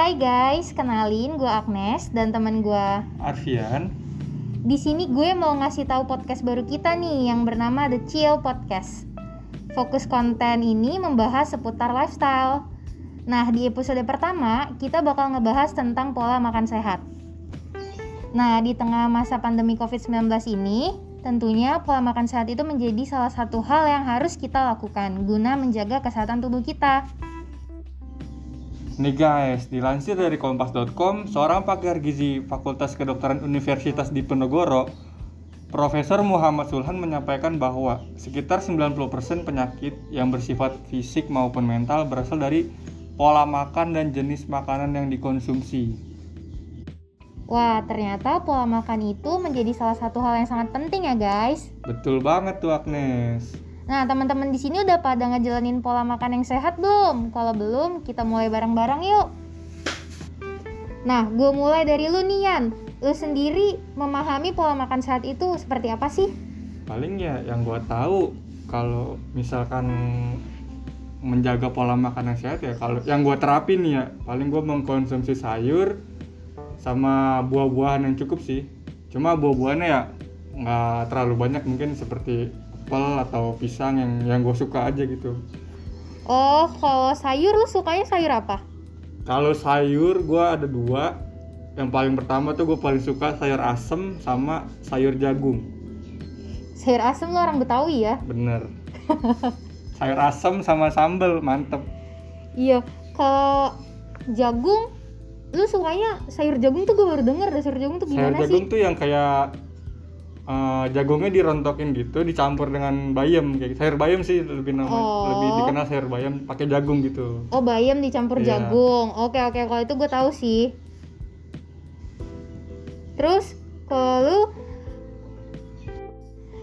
Hai guys, kenalin gue Agnes dan teman gue. Arfian. Di sini gue mau ngasih tahu podcast baru kita nih yang bernama The Chill Podcast. Fokus konten ini membahas seputar lifestyle. Nah, di episode pertama kita bakal ngebahas tentang pola makan sehat. Nah, di tengah masa pandemi COVID-19 ini, tentunya pola makan sehat itu menjadi salah satu hal yang harus kita lakukan guna menjaga kesehatan tubuh kita. Nih guys, dilansir dari kompas.com, seorang pakar gizi Fakultas Kedokteran Universitas Diponegoro, Profesor Muhammad Sulhan menyampaikan bahwa sekitar 90% penyakit yang bersifat fisik maupun mental berasal dari pola makan dan jenis makanan yang dikonsumsi. Wah, ternyata pola makan itu menjadi salah satu hal yang sangat penting ya, guys. Betul banget tuh Agnes. Nah, teman-teman di sini udah pada ngejalanin pola makan yang sehat belum? Kalau belum, kita mulai bareng-bareng yuk. Nah, gue mulai dari lu nih. Lu sendiri memahami pola makan sehat itu seperti apa sih? Paling ya yang gua tahu kalau misalkan menjaga pola makan yang sehat ya kalau yang gua terapin ya paling gua mengkonsumsi sayur sama buah-buahan yang cukup sih cuma buah-buahannya ya nggak terlalu banyak mungkin seperti apel atau pisang yang yang gue suka aja gitu Oh, kalau sayur lu sukanya sayur apa? kalau sayur gua ada dua yang paling pertama tuh gue paling suka sayur asem sama sayur jagung Sayur asem lu orang Betawi ya? bener sayur asem sama sambel mantep Iya, kalau jagung lu sukanya sayur jagung tuh gue baru denger sayur jagung tuh sayur gimana jagung sih? tuh yang kayak eh, jagungnya dirontokin gitu dicampur dengan bayam kayak sayur bayam sih lebih nama Oh. lebih dikenal sayur bayam pakai jagung gitu Oh bayam dicampur Iya. jagung. Oke oke kalau itu gue tahu sih. Terus kalau lu,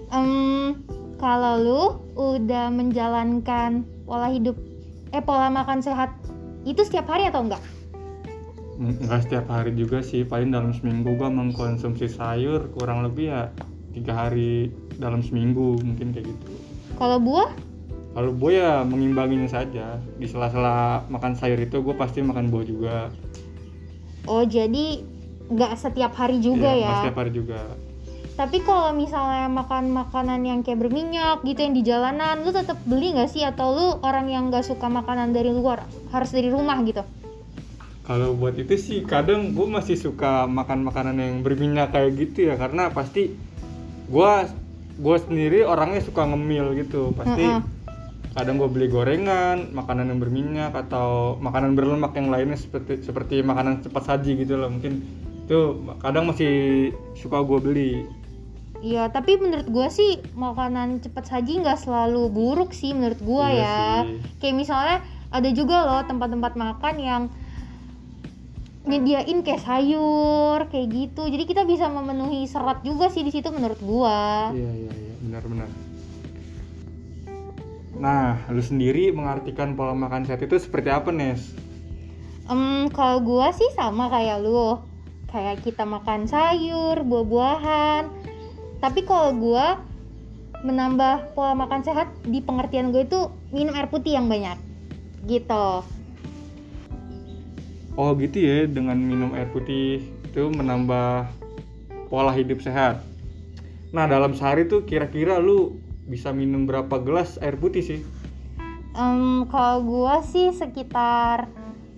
em, kalau lu udah menjalankan pola hidup, eh pola makan sehat itu setiap hari atau enggak? Mm, nggak setiap hari juga sih paling dalam seminggu gua mengkonsumsi sayur kurang lebih ya tiga hari dalam seminggu mungkin kayak gitu Kalau buah? kalau buah ya mengimbanginya saja di sela-sela makan sayur itu gue pasti makan buah juga Oh jadi nggak setiap hari juga Iya, ya? nggak setiap hari juga Tapi kalau misalnya makan makanan yang kayak berminyak gitu yang di jalanan, lu tetap beli nggak sih? Atau lu orang yang nggak suka makanan dari luar, harus dari rumah gitu? Kalau buat itu sih kadang gue masih suka makan makanan yang berminyak kayak gitu ya karena pasti gue gue sendiri orangnya suka ngemil gitu pasti Mm-mm. kadang gue beli gorengan makanan yang berminyak atau makanan berlemak yang lainnya seperti seperti makanan cepat saji gitu loh mungkin itu kadang masih suka gue beli Iya, tapi menurut gua sih makanan cepat saji nggak selalu buruk sih menurut gua Iya ya. sih. Kayak misalnya ada juga loh tempat-tempat makan yang nyediain kayak sayur kayak gitu. Jadi kita bisa memenuhi serat juga sih di situ menurut gua. iya iya iya benar-benar nah lu sendiri mengartikan pola makan sehat itu seperti apa Nes? Em, kalau gua sih sama kayak lu. Kayak kita makan sayur, buah-buahan. Tapi kalau gua menambah pola makan sehat di pengertian gue itu minum air putih yang banyak. Gitu. Oh gitu ya, dengan minum air putih itu menambah pola hidup sehat. Nah dalam sehari tuh kira-kira lu bisa minum berapa gelas air putih sih? Em, kalau gua sih sekitar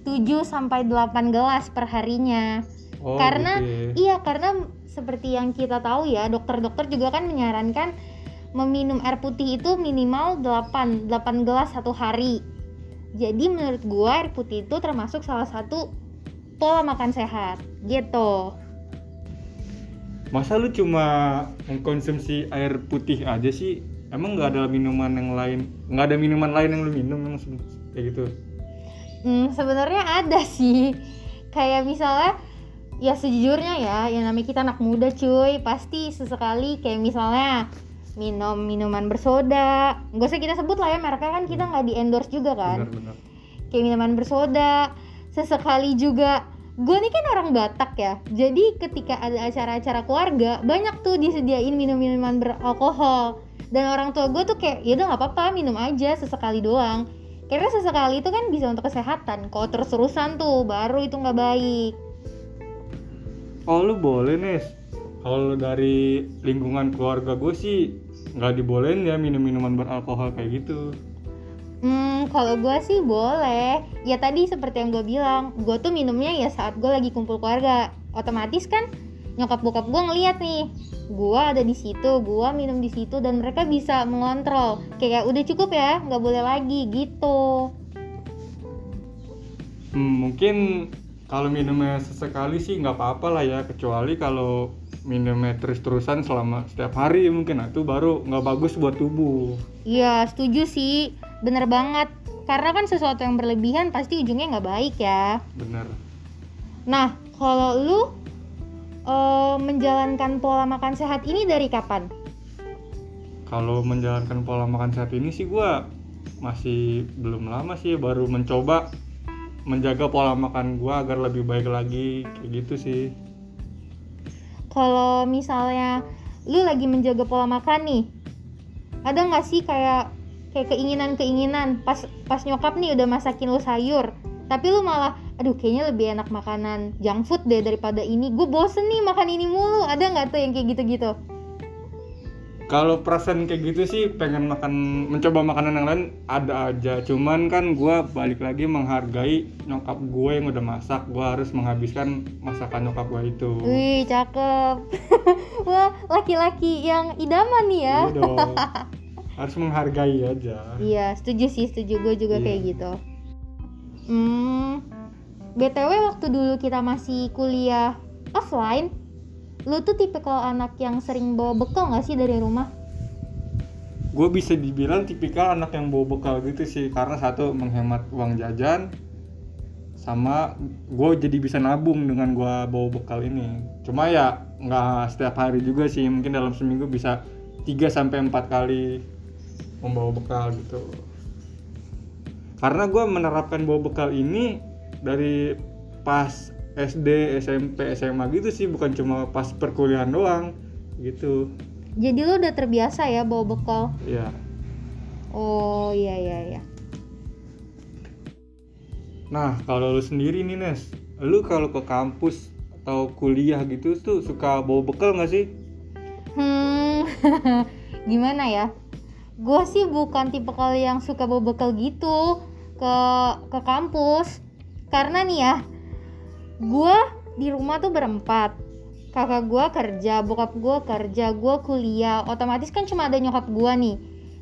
7 sampai 8 gelas per harinya. Oh karena gitu ya. iya karena seperti yang kita tahu ya, dokter-dokter juga kan menyarankan meminum air putih itu minimal 8 8 gelas satu hari. Jadi menurut gua air putih itu termasuk salah satu pola makan sehat gitu. Masa lu cuma mengkonsumsi air putih aja sih? Emang nggak ada minuman yang lain? Nggak ada minuman lain yang lu minum emang kayak gitu? Hmm, sebenarnya ada sih. Kayak misalnya ya sejujurnya ya, yang namanya kita anak muda cuy, pasti sesekali kayak misalnya minum minuman bersoda. Gak usah kita sebut lah ya mereknya kan kita nggak di endorse juga kan. Benar-benar. Kayak minuman bersoda. Sesekali juga gue nih kan orang Batak ya. Jadi ketika ada acara-acara keluarga, banyak tuh disediain minum-minuman beralkohol. Dan orang tua gue tuh kayak, ya udah nggak apa-apa, minum aja sesekali doang. karena sesekali itu kan bisa untuk kesehatan kalau terus-terusan tuh baru itu nggak baik oh lu boleh nih kalau dari lingkungan keluarga gue sih nggak dibolehin ya minum minuman beralkohol kayak gitu Hmm, kalau gue sih boleh. Ya tadi seperti yang gue bilang, gue tuh minumnya ya saat gue lagi kumpul keluarga. Otomatis kan nyokap bokap gue ngeliat nih, gue ada di situ, gue minum di situ dan mereka bisa mengontrol. Kayak udah cukup ya, nggak boleh lagi gitu. Hmm, mungkin kalau minumnya sesekali sih nggak apa-apa lah ya, kecuali kalau minumnya terus-terusan selama setiap hari mungkin nah, itu baru nggak bagus buat tubuh. Iya, setuju sih. Bener banget. Karena kan sesuatu yang berlebihan pasti ujungnya nggak baik ya. Bener. Nah, kalau lu eh, menjalankan pola makan sehat ini dari kapan? Kalau menjalankan pola makan sehat ini sih gua masih belum lama sih, baru mencoba menjaga pola makan gua agar lebih baik lagi kayak gitu sih. Kalau misalnya lu lagi menjaga pola makan nih, ada nggak sih kayak kayak keinginan-keinginan pas pas nyokap nih udah masakin lu sayur, tapi lu malah aduh kayaknya lebih enak makanan junk food deh daripada ini. Gue bosen nih makan ini mulu. Ada nggak tuh yang kayak gitu-gitu? Kalau perasaan kayak gitu sih pengen makan mencoba makanan yang lain ada aja. Cuman kan gua balik lagi menghargai nyokap gue yang udah masak. Gua harus menghabiskan masakan nyokap gue itu. Wih, cakep. Wah, laki-laki yang idaman nih ya. Iya dong. harus menghargai aja. Iya, setuju sih, setuju gue juga Iya. kayak gitu. Hmm, BTW waktu dulu kita masih kuliah offline, lu tuh tipe kalau anak yang sering bawa bekal nggak sih dari rumah? Gue bisa dibilang tipikal anak yang bawa bekal gitu sih karena satu menghemat uang jajan sama gue jadi bisa nabung dengan gue bawa bekal ini. Cuma ya nggak setiap hari juga sih mungkin dalam seminggu bisa 3 sampai empat kali membawa bekal gitu. Karena gue menerapkan bawa bekal ini dari pas SD, SMP, SMA gitu sih bukan cuma pas perkuliahan doang gitu. Jadi lu udah terbiasa ya bawa bekal? Ya. Oh iya iya iya. Nah, kalau lu sendiri nih, Nes, lu kalau ke kampus atau kuliah gitu tuh suka bawa bekal nggak sih? Hmm, gimana ya? Gue sih bukan tipe kali yang suka bawa bekal gitu ke ke kampus. Karena nih ya, gue di rumah tuh berempat. Kakak gue kerja, bokap gue kerja, gue kuliah. Otomatis kan cuma ada nyokap gue nih.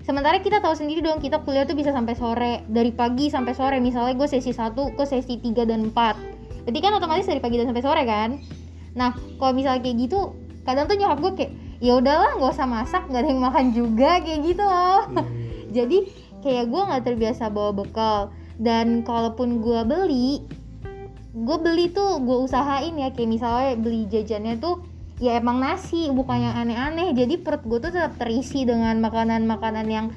Sementara kita tahu sendiri dong, kita kuliah tuh bisa sampai sore, dari pagi sampai sore. Misalnya gue sesi 1 ke sesi 3 dan 4. Berarti kan otomatis dari pagi dan sampai sore kan? Nah, kalau misalnya kayak gitu, kadang tuh nyokap gue kayak ya udahlah nggak usah masak nggak ada yang makan juga kayak gitu loh jadi kayak gue nggak terbiasa bawa bekal dan kalaupun gue beli gue beli tuh gue usahain ya kayak misalnya beli jajannya tuh ya emang nasi bukan yang aneh-aneh. Jadi perut gue tuh tetap terisi dengan makanan-makanan yang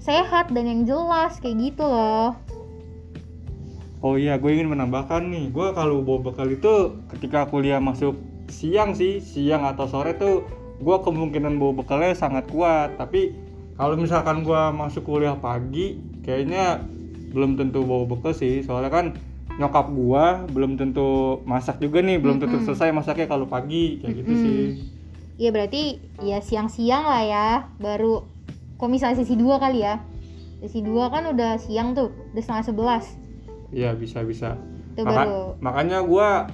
sehat dan yang jelas kayak gitu loh. Oh iya, gue ingin menambahkan nih, gue kalau bawa bekal itu ketika kuliah masuk siang sih, siang atau sore tuh gue kemungkinan bawa bekalnya sangat kuat. Tapi kalau misalkan gue masuk kuliah pagi, kayaknya belum tentu bawa bekal sih, soalnya kan nyokap gue belum tentu masak juga nih, belum tentu Mm-mm. selesai masaknya kalau pagi, kayak gitu Mm-mm. sih. ya berarti ya siang-siang lah ya baru kok misalnya sesi 2 kali ya sesi 2 kan udah siang tuh udah setengah sebelas Iya bisa bisa. Itu Maka- baru. makanya gua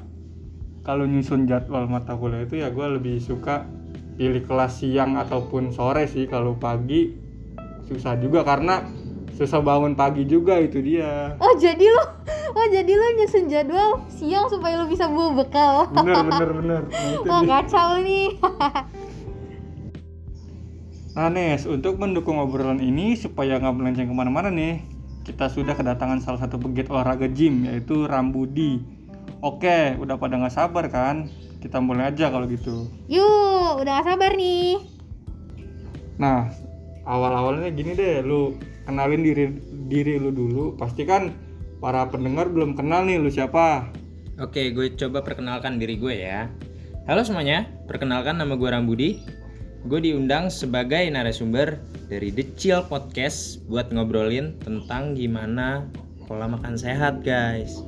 kalau nyusun jadwal mata kuliah itu ya gua lebih suka pilih kelas siang ataupun sore sih kalau pagi susah juga karena susah bangun pagi juga itu dia. Oh jadi lo, oh jadi lo nyusun jadwal siang supaya lo bisa bawa bekal. Bener bener bener. Nah, dia. kacau nih. Nah Nes, untuk mendukung obrolan ini supaya nggak melenceng ke mana-mana nih, kita sudah kedatangan salah satu pegiat olahraga gym yaitu Rambudi. Oke, udah pada nggak sabar kan? Kita mulai aja kalau gitu. Yuk, udah gak sabar nih. Nah, awal-awalnya gini deh, lu kenalin diri diri lu dulu. Pasti kan para pendengar belum kenal nih lu siapa. Oke, gue coba perkenalkan diri gue ya. Halo semuanya, perkenalkan nama gue Rambudi. gue diundang sebagai narasumber dari The Chill Podcast buat ngobrolin tentang gimana pola makan sehat, guys.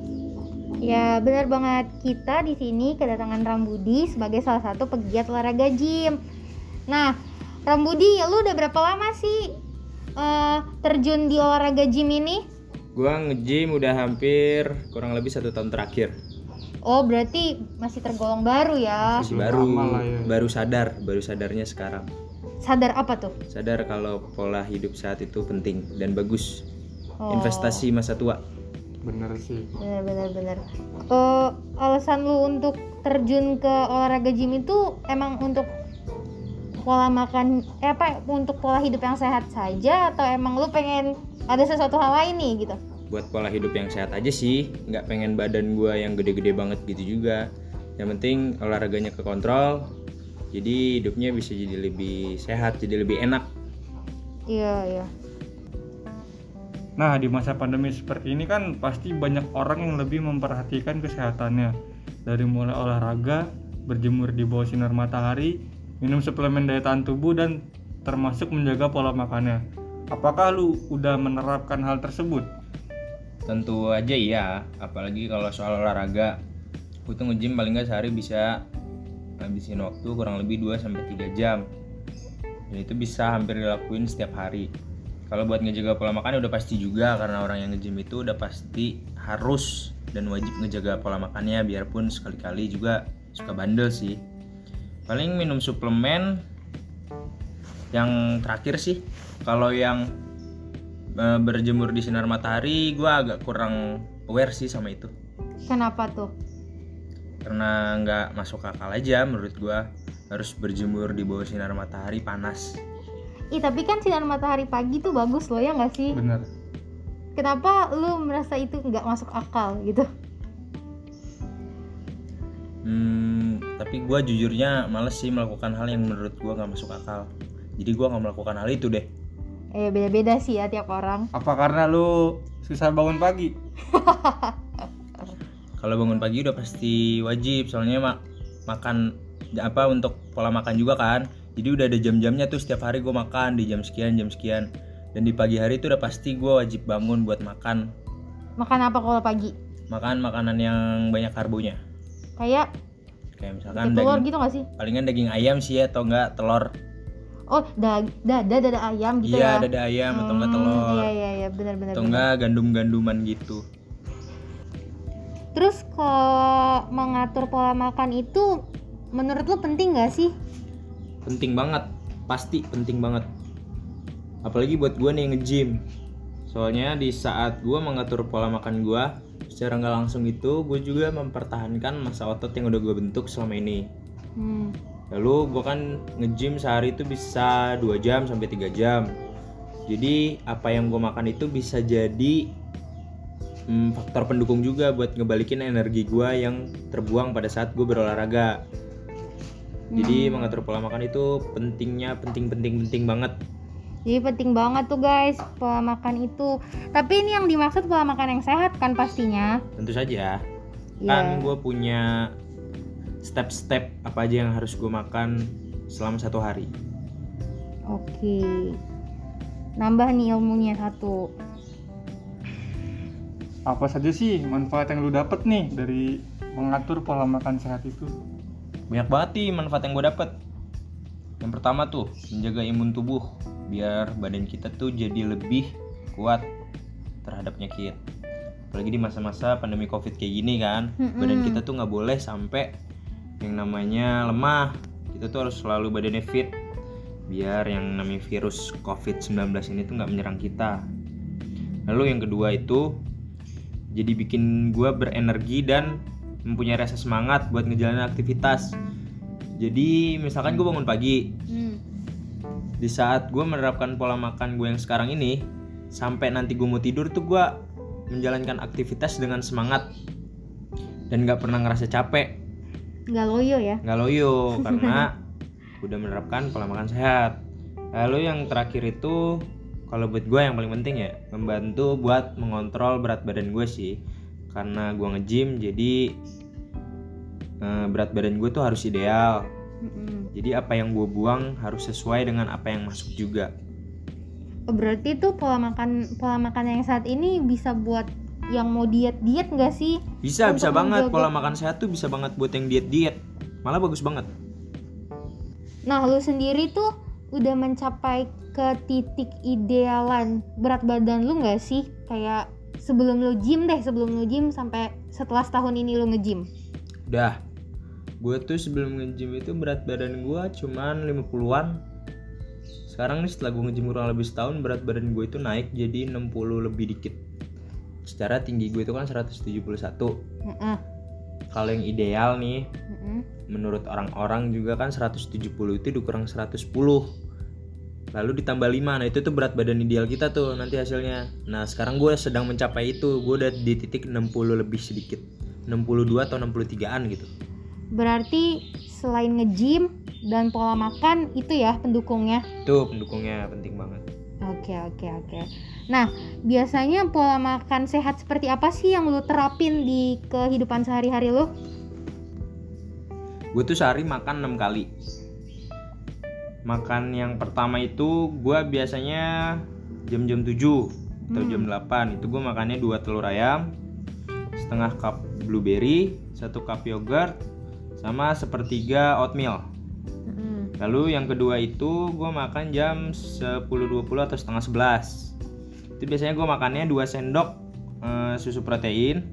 Ya benar banget kita di sini kedatangan Rambudi sebagai salah satu pegiat olahraga gym. Nah, Rambudi, lu udah berapa lama sih eh, terjun di olahraga gym ini? Gua nge-gym udah hampir kurang lebih satu tahun terakhir. Oh berarti masih tergolong baru ya? Masih baru, ya. baru sadar, baru sadarnya sekarang. Sadar apa tuh? Sadar kalau pola hidup sehat itu penting dan bagus. Oh. Investasi masa tua. bener sih Benar benar benar. Eh, alasan lu untuk terjun ke olahraga gym itu emang untuk pola makan eh apa untuk pola hidup yang sehat saja atau emang lu pengen ada sesuatu hal lain nih gitu? buat pola hidup yang sehat aja sih nggak pengen badan gua yang gede-gede banget gitu juga yang penting olahraganya kekontrol jadi hidupnya bisa jadi lebih sehat jadi lebih enak Iya iya. Nah, di masa pandemi seperti ini kan pasti banyak orang yang lebih memperhatikan kesehatannya. Dari mulai olahraga, berjemur di bawah sinar matahari, minum suplemen daya tahan tubuh dan termasuk menjaga pola makannya. Apakah lu udah menerapkan hal tersebut? tentu aja iya apalagi kalau soal olahraga gue tuh nge-gym paling nggak sehari bisa habisin waktu kurang lebih 2 sampai 3 jam dan itu bisa hampir dilakuin setiap hari kalau buat ngejaga pola makan udah pasti juga karena orang yang nge-gym itu udah pasti harus dan wajib ngejaga pola makannya biarpun sekali-kali juga suka bandel sih paling minum suplemen yang terakhir sih kalau yang eh, berjemur di sinar matahari gue agak kurang aware sih sama itu Kenapa tuh? karena nggak masuk akal aja menurut gue harus berjemur di bawah sinar matahari panas Ih tapi kan sinar matahari pagi tuh bagus loh ya nggak sih? Bener. Kenapa lu merasa itu nggak masuk akal gitu? Hmm, tapi gue jujurnya males sih melakukan hal yang menurut gue nggak masuk akal jadi gue nggak melakukan hal itu deh Eh beda-beda sih ya tiap orang. Apa karena lu susah bangun pagi? kalau bangun pagi udah pasti wajib soalnya mak makan apa untuk pola makan juga kan jadi udah ada jam-jamnya tuh setiap hari gue makan di jam sekian jam sekian dan di pagi hari itu udah pasti gue wajib bangun buat makan Makan apa kalau pagi? makan makanan yang banyak karbonya Kayak kayak misalkan telur daging gitu nggak sih? palingan daging ayam sih ya atau enggak telur Oh, dag dada dada ayam gitu iya ya. dada ayam atau enggak Hmm, telur Iya iya iya benar benar. atau enggak gandum-ganduman gitu Terus kalau mengatur pola makan itu menurut lu penting gak sih? penting banget pasti penting banget apalagi buat gue nih nge-gym soalnya di saat gue mengatur pola makan gue secara nggak langsung itu gue juga mempertahankan masa otot yang udah gue bentuk selama ini. Hmm. lalu gue kan nge-gym sehari itu bisa 2 jam sampai 3 jam. Jadi apa yang gue makan itu bisa jadi hmm, faktor pendukung juga buat ngebalikin energi gue yang terbuang pada saat gue berolahraga. Jadi mengatur pola makan itu pentingnya penting penting penting banget Jadi penting banget tuh guys pola makan itu. Tapi ini yang dimaksud pola makan yang sehat kan pastinya. tentu saja Iya. kan gue punya step-step apa aja yang harus gue makan selama satu hari Oke. Nambah nih ilmunya satu. Apa saja sih manfaat yang lu dapet nih dari mengatur pola makan sehat itu? banyak banget nih manfaat yang gue dapet yang pertama tuh menjaga imun tubuh biar badan kita tuh jadi lebih kuat terhadap penyakit. Apalagi di masa-masa pandemi covid kayak gini kan Mm-mm. badan kita tuh nggak boleh sampai yang namanya lemah. Kita tuh harus selalu badannya fit biar yang namanya virus covid-19 ini tuh nggak menyerang kita. Lalu yang kedua itu jadi bikin gue berenergi dan mempunyai rasa semangat buat ngejalanin aktivitas jadi misalkan gue bangun pagi. Hmm. di saat gue menerapkan pola makan gue yang sekarang ini sampai nanti gue mau tidur tuh gue menjalankan aktivitas dengan semangat. Dan nggak pernah ngerasa capek. Nggak loyo ya. nggak loyo karena udah menerapkan pola makan sehat. Lalu yang terakhir itu kalau buat gue yang paling penting ya membantu buat mengontrol berat badan gue sih. Karena gue nge-gym jadi eh, berat badan gue tuh harus ideal. Mm-mm. jadi apa yang gue buang harus sesuai dengan apa yang masuk juga. Oh, berarti tuh pola makan pola makan yang saat ini bisa buat yang mau diet diet nggak sih? Bisa Untuk bisa banget. menjaga- pola makan sehat tuh bisa banget buat yang diet diet malah bagus banget. Nah, lu sendiri tuh udah mencapai ke titik idealan berat badan lu nggak sih? Kayak sebelum lu gym deh, sebelum lu gym sampai setelah setahun ini lu nge-gym. udah gue tuh sebelum nge-gym itu berat badan gue cuman 50-an sekarang nih setelah gue nge-gym kurang lebih setahun berat badan gue itu naik jadi 60 lebih dikit. Secara tinggi gue itu kan 171 Heeh. kalau yang ideal nih heeh. menurut orang-orang juga kan 170 itu dikurang 110 lalu ditambah 5 nah itu tuh berat badan ideal kita tuh nanti hasilnya. Nah sekarang gue sedang mencapai itu. Gue udah di titik 60 lebih sedikit. 62 atau 63an gitu Berarti selain nge-gym dan pola makan itu ya pendukungnya. itu pendukungnya penting banget Oke, oke, oke. Nah, biasanya pola makan sehat seperti apa sih yang lu terapin di kehidupan sehari-hari lu? gue tuh sehari makan 6 kali makan yang pertama itu gue biasanya jam-jam 7 atau jam 8 itu gue makannya dua telur ayam setengah cup blueberry satu cup yogurt sama sepertiga oatmeal. Lalu yang kedua itu gue makan jam 10.20 atau setengah 11 itu biasanya gue makannya 2 sendok eh, susu protein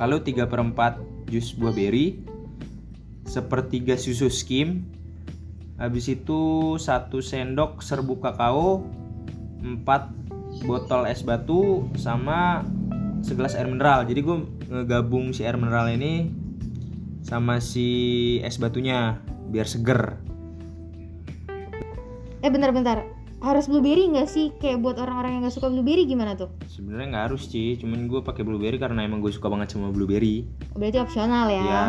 lalu 3 per 4 jus buah beri sepertiga susu skim habis itu satu sendok serbuk kakao 4 botol es batu sama segelas air mineral. Jadi gue ngegabung si air mineral ini sama si es batunya biar seger Eh bentar-bentar. Harus blueberry nggak sih? Kayak buat orang-orang yang nggak suka blueberry gimana tuh? sebenarnya nggak harus sih cuman gue pakai blueberry karena emang gue suka banget sama blueberry Berarti opsional ya. ya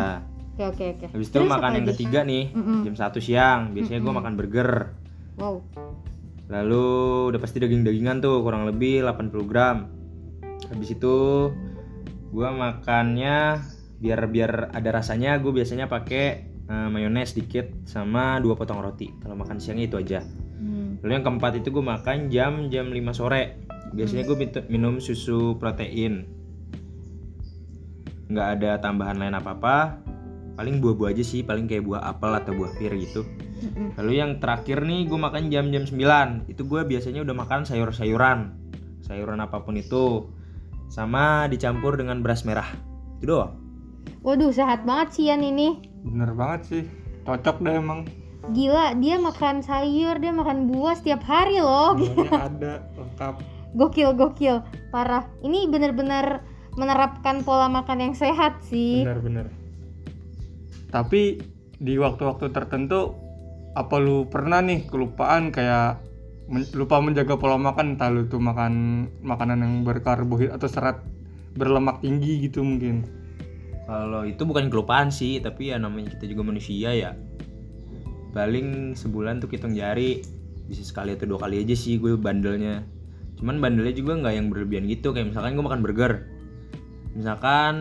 Oke oke oke. habis itu Terus makan yang ketiga nih Mm-mm. jam 1 siang biasanya gue makan burger Wow. lalu udah pasti daging-dagingan tuh kurang lebih 80 gram habis itu gue makannya biar biar ada rasanya gue biasanya pakai eh, mayones dikit sama dua potong roti. Kalau makan siangnya itu aja. Hmm. lalu yang keempat itu gue makan jam jam 5 sore. Biasanya gue minum susu protein. Nggak ada tambahan lain apa apa paling buah-buah aja sih paling kayak buah apel atau buah pir gitu. Lalu yang terakhir nih gue makan jam-jam 9 Itu gue biasanya udah makan sayur-sayuran. Sayuran apa pun itu. Sama dicampur dengan beras merah. Itu doang Waduh sehat banget sih Yan ini. bener banget sih cocok deh emang Gila dia makan sayur, dia makan buah setiap hari loh. Semuanya ada lengkap Gokil gokil, parah. Ini bener-bener menerapkan pola makan yang sehat sih. bener-bener tapi di waktu-waktu tertentu apa lu pernah nih kelupaan kayak men- lupa menjaga pola makan entah lu tuh makan makanan yang berkarbohidrat atau serat berlemak tinggi gitu mungkin Kalau itu bukan kelupaan sih Tapi ya namanya kita juga manusia ya Paling sebulan tuh hitung jari Bisa sekali atau dua kali aja sih gue bandelnya Cuman bandelnya juga nggak yang berlebihan gitu Kayak misalkan gue makan burger Misalkan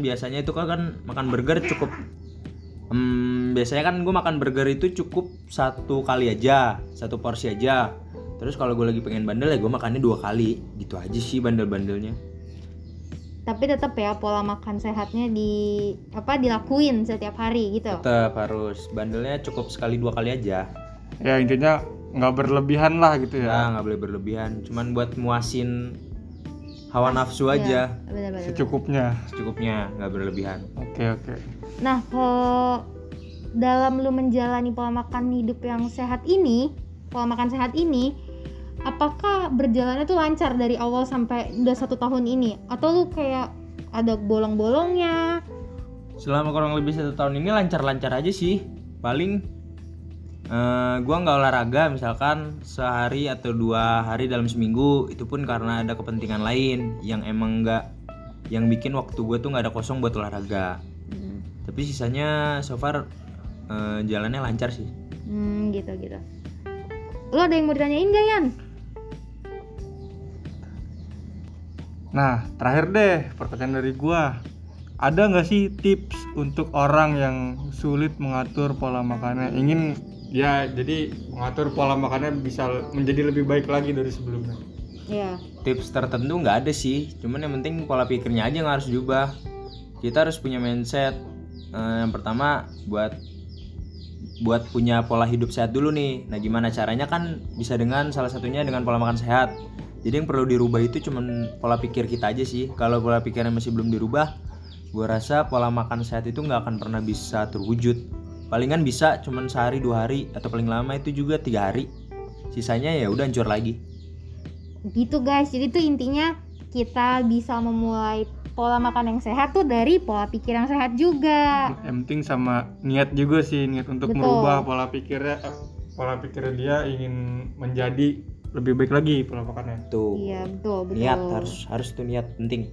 biasanya itu kan, kan makan burger cukup Hmm, biasanya kan gue makan burger itu cukup satu kali aja, satu porsi aja. Terus kalau gue lagi pengen bandel ya gue makannya dua kali, gitu aja sih bandel-bandelnya. Tapi tetap ya pola makan sehatnya di apa dilakuin setiap hari gitu. Tetap harus bandelnya cukup sekali dua kali aja. ya intinya nggak berlebihan lah gitu Ya ya nggak boleh berlebihan, cuman buat muasin hawa nafsu aja, Bener-bener. secukupnya secukupnya nggak berlebihan. oke oke Nah, kalau dalam lu menjalani pola makan hidup yang sehat ini, pola makan sehat ini, apakah berjalannya tuh lancar dari awal sampai udah satu tahun ini? Atau lu kayak ada bolong-bolongnya? Selama kurang lebih satu tahun ini lancar-lancar aja sih. Paling eh, gua nggak olahraga misalkan sehari atau dua hari dalam seminggu itu pun karena ada kepentingan lain yang emang nggak yang bikin waktu gue tuh nggak ada kosong buat olahraga. Hmm, Tapi sisanya so far eh, jalannya lancar sih. hmm, gitu gitu. Lu ada yang mau ditanyain gak Yan? Nah terakhir deh pertanyaan dari gua. Ada nggak sih tips untuk orang yang sulit mengatur pola makannya? Ingin ya jadi mengatur pola makannya bisa menjadi lebih baik lagi dari sebelumnya. Ya tips tertentu nggak ada sih cuman yang penting pola pikirnya aja yang harus diubah. Kita harus punya mindset Eh, yang pertama buat buat punya pola hidup sehat dulu nih. Nah gimana caranya? Kan bisa dengan salah satunya dengan pola makan sehat jadi yang perlu dirubah itu cuman pola pikir kita aja sih. Kalau pola pikirnya masih belum dirubah gua rasa pola makan sehat itu nggak akan pernah bisa terwujud. Palingan bisa cuman sehari dua hari atau paling lama itu juga tiga hari. Sisanya ya udah hancur lagi. Gitu guys. Jadi tuh intinya kita bisa memulai pola makan yang sehat tuh dari pola pikir yang sehat juga. Yang penting sama niat juga sih niat untuk Betul. merubah pola pikirnya. Pola pikirnya dia ingin menjadi lebih baik lagi pola makannya tuh iya betul betul. Niat harus harus tuh niat penting.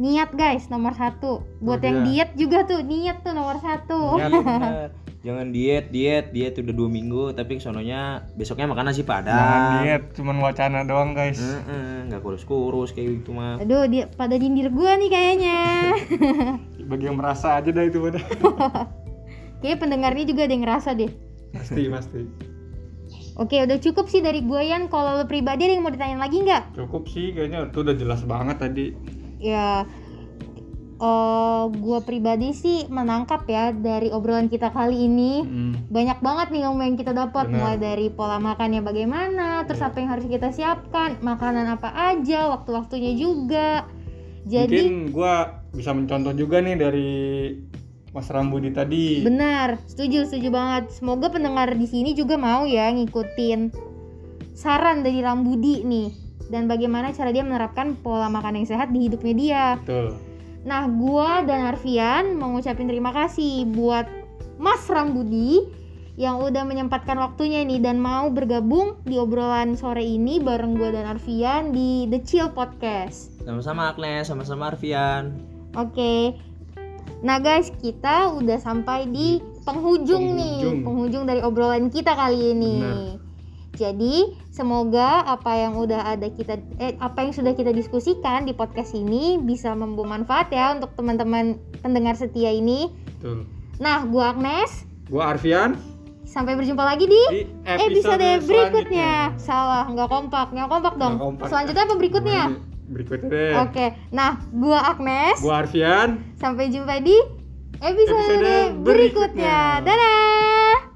Niat guys nomor satu. Buat Oh, yang diet juga tuh niat tuh nomor satu. Niat. Bener. jangan diet diet diet udah dua minggu tapi sononya besoknya makan nasi jangan padang diet cuman wacana doang guys. Heeh, nggak kurus-kurus kayak gitu mah. aduh dia pada nyindir gua nih kayaknya. Bagi yang merasa aja dah itu pada Kayaknya pendengarnya juga ada yang ngerasa deh. Pasti pasti Oke udah cukup sih dari gue Yan Kalau lo pribadi ada yang mau ditanyain lagi nggak? cukup sih kayaknya itu udah jelas banget tadi Ya eh gue pribadi sih menangkap ya dari obrolan kita kali ini Mm. banyak banget nih ilmu yang kita dapat mulai dari pola makannya bagaimana terus Iya. apa yang harus kita siapkan makanan apa aja waktu-waktunya juga jadi mungkin gua bisa mencontoh juga nih dari Mas Rambudi tadi benar setuju setuju banget semoga pendengar di sini juga mau ya ngikutin saran dari Rambudi nih dan bagaimana cara dia menerapkan pola makan yang sehat di hidupnya dia betul Nah, gua dan Arfian mau ngucapin terima kasih buat Mas Rambudi yang udah menyempatkan waktunya nih dan mau bergabung di obrolan sore ini bareng gua dan Arfian di The Chill Podcast. Sama-sama Agnes, sama-sama Arfian. Oke. Nah, guys, kita udah sampai di penghujung, nih, Penghujung. penghujung dari obrolan kita kali ini. Benar. Jadi, semoga apa yang udah ada kita eh apa yang sudah kita diskusikan di podcast ini bisa membawa manfaat ya untuk teman-teman pendengar setia ini. betul Nah, gua Agnes, gua Arfian sampai berjumpa lagi di di episode, episode, berikutnya. Salah, nggak kompak, nggak kompak dong. Nggak kompak. Selanjutnya apa berikutnya? berikutnya deh Oke, nah gua Agnes, gua Arfian sampai jumpa di episode, Episode berikutnya. berikutnya. Dadah.